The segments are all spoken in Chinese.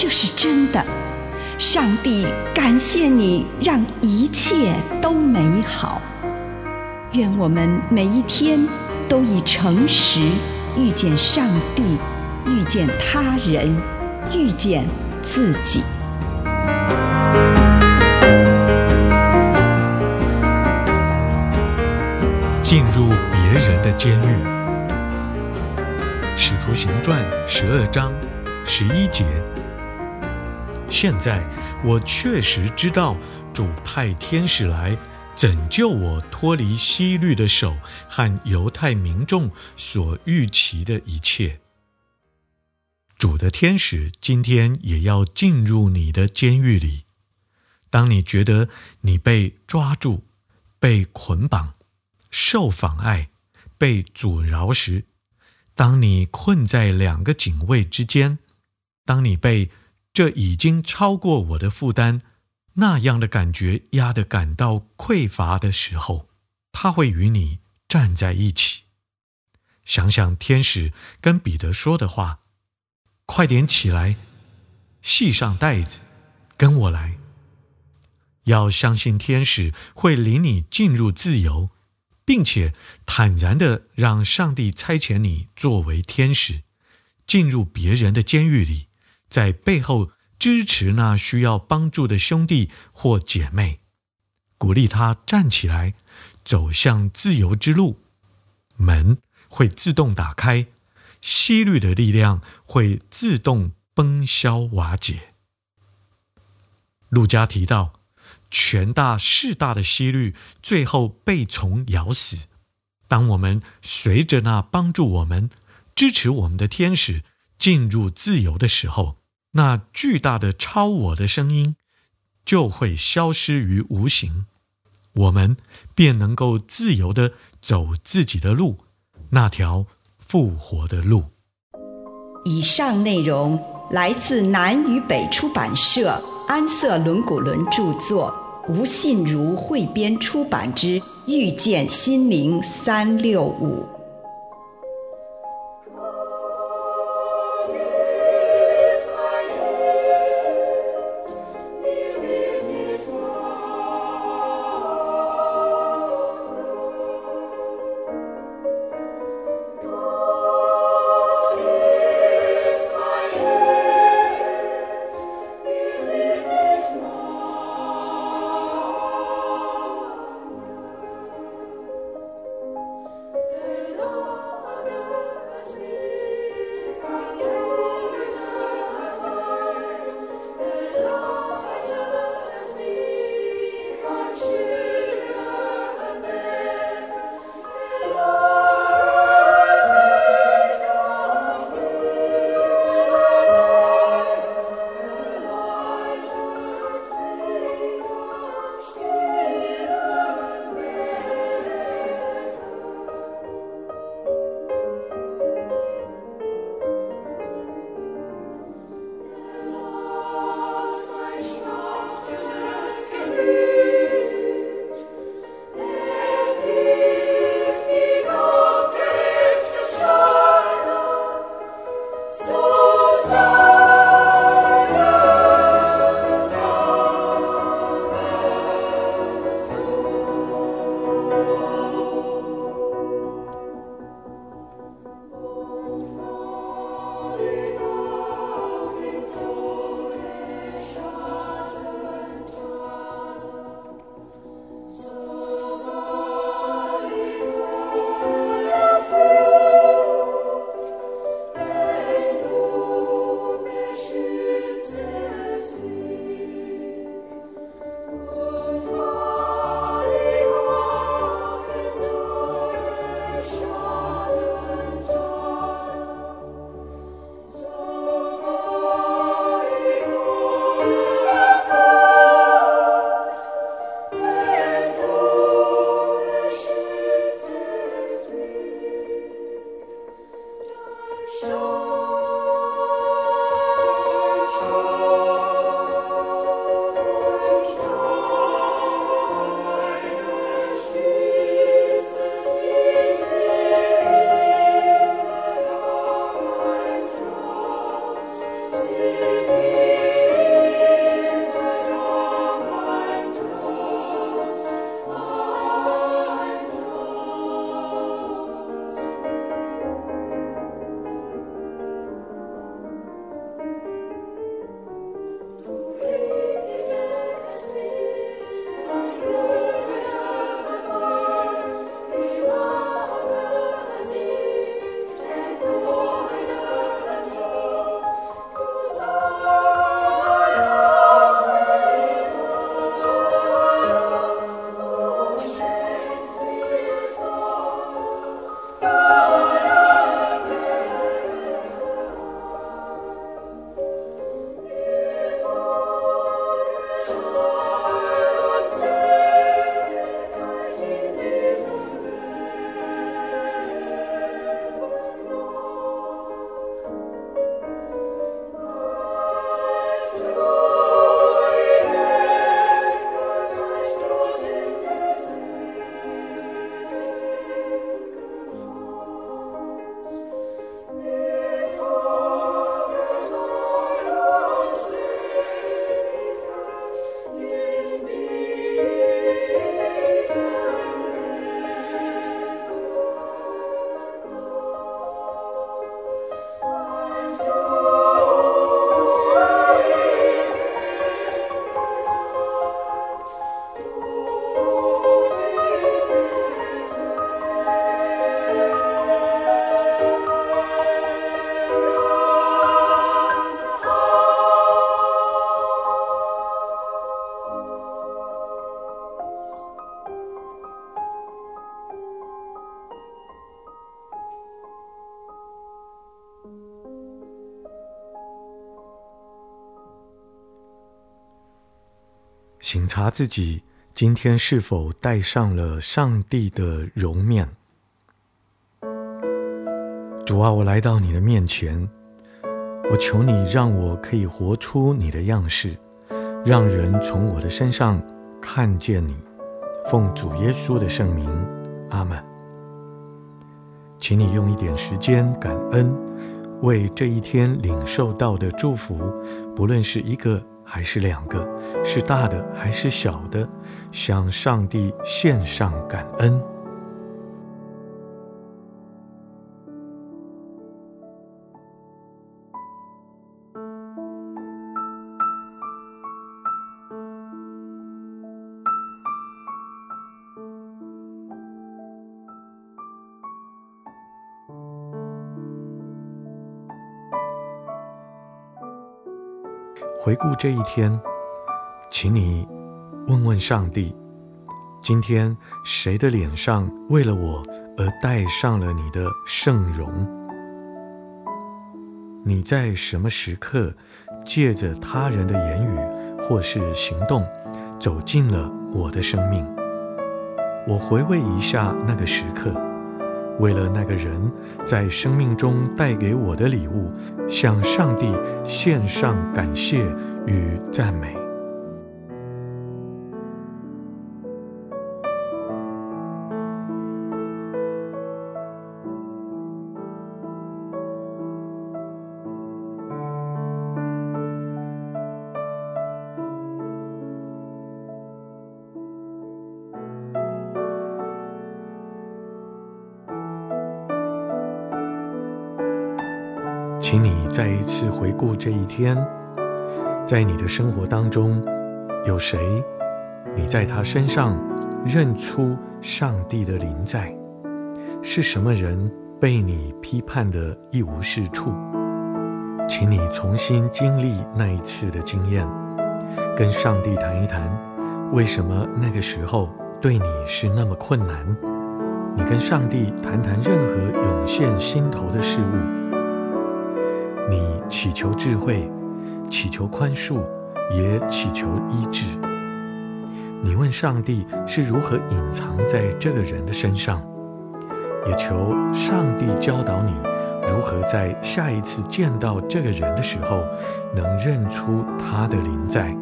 这是真的，上帝感谢你，让一切都美好。愿我们每一天都以诚实遇见上帝，遇见他人，遇见自己。进入别人的监狱，《使徒行传》十二章十一节。现在我确实知道，主派天使来拯救我，脱离希律的手和犹太民众所预期的一切。主的天使今天也要进入你的监狱里。当你觉得你被抓住、被捆绑、受妨碍、被阻挠时，当你困在两个警卫之间，当你被这已经超过我的负担，那样的感觉压得感到匮乏的时候，他会与你站在一起。想想天使跟彼得说的话：“快点起来，系上带子，跟我来。”要相信天使会领你进入自由，并且坦然地让上帝差遣你作为天使，进入别人的监狱里。在背后支持那需要帮助的兄弟或姐妹，鼓励他站起来，走向自由之路。门会自动打开，希律的力量会自动崩消瓦解。路加提到，权大势大的希律最后被虫咬死。当我们随着那帮助我们、支持我们的天使进入自由的时候，那巨大的超我的声音就会消失于无形，我们便能够自由地走自己的路，那条复活的路。以上内容来自南与北出版社安瑟伦古伦著作，吴信如汇编出版之《遇见心灵三六五》。省察自己今天是否戴上了上帝的容面。主啊，我来到你的面前，我求你让我可以活出你的样式，让人从我的身上看见你。奉主耶稣的圣名，阿门。请你用一点时间感恩，为这一天领受到的祝福，不论是一个还是两个，是大的还是小的，向上帝献上感恩。回顾这一天，请你问问上帝：今天谁的脸上为了我而带上了你的圣容？你在什么时刻借着他人的言语或是行动走进了我的生命？我回味一下那个时刻。为了那个人在生命中带给我的礼物，向上帝献上感谢与赞美。请你再一次回顾这一天，在你的生活当中，有谁？你在他身上认出上帝的临在？是什么人被你批判的一无是处？请你重新经历那一次的经验，跟上帝谈一谈，为什么那个时候对你是那么困难？你跟上帝谈谈任何涌现心头的事物。你祈求智慧，祈求宽恕，也祈求医治。你问上帝是如何隐藏在这个人的身上，也求上帝教导你如何在下一次见到这个人的时候，能认出他的灵在。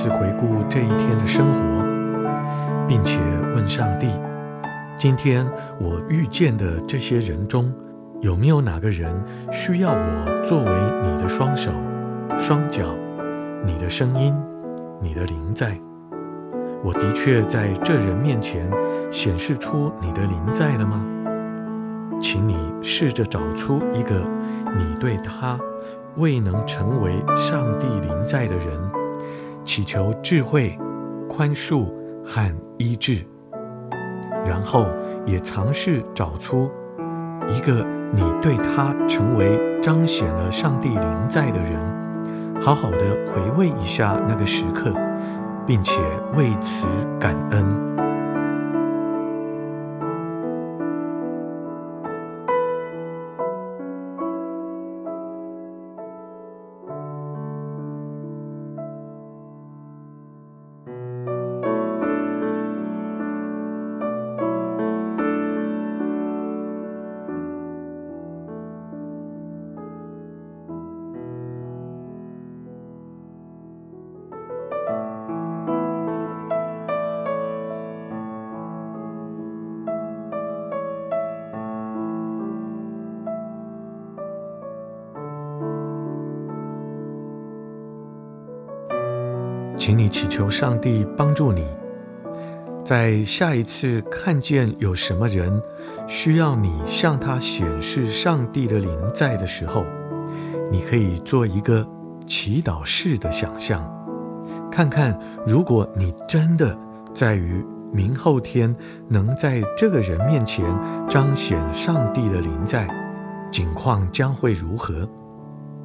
次回顾这一天的生活，并且问上帝：今天我遇见的这些人中，有没有哪个人需要我作为你的双手、双脚、你的声音、你的灵在？我的确在这人面前显示出你的灵在了吗？请你试着找出一个你对他未能成为上帝灵在的人。祈求智慧、宽恕和医治，然后也尝试找出一个你对他成为彰显了上帝灵在的人，好好的回味一下那个时刻，并且为此感恩。请你祈求上帝帮助你，在下一次看见有什么人需要你向他显示上帝的灵在的时候，你可以做一个祈祷式的想象，看看，如果你真的在于明后天能在这个人面前彰显上帝的灵在，景况将会如何？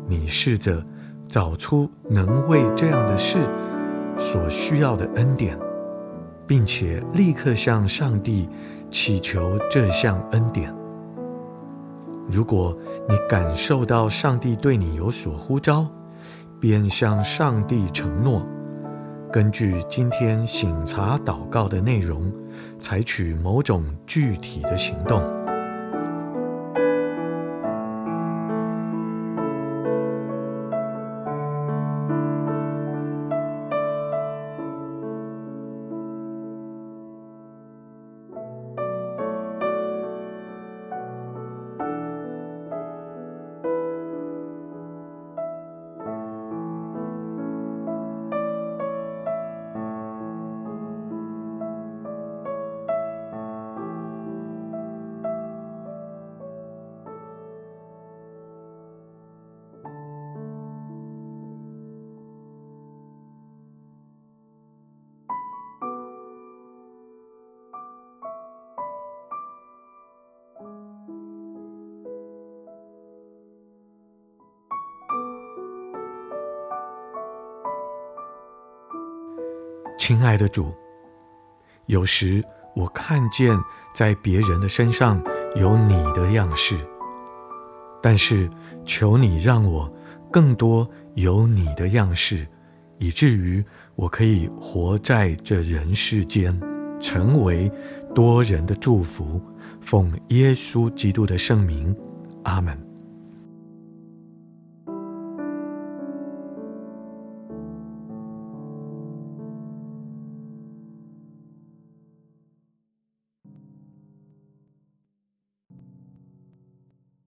你试着找出能为这样的事所需要的恩典，并且立刻向上帝祈求这项恩典。如果你感受到上帝对你有所呼召，便向上帝承诺，根据今天醒察祷告的内容，采取某种具体的行动。亲爱的主，有时我看见在别人的身上有你的样式，但是求你让我更多有你的样式，以至于我可以活在这人世间，成为多人的祝福。奉耶稣基督的圣名，阿门。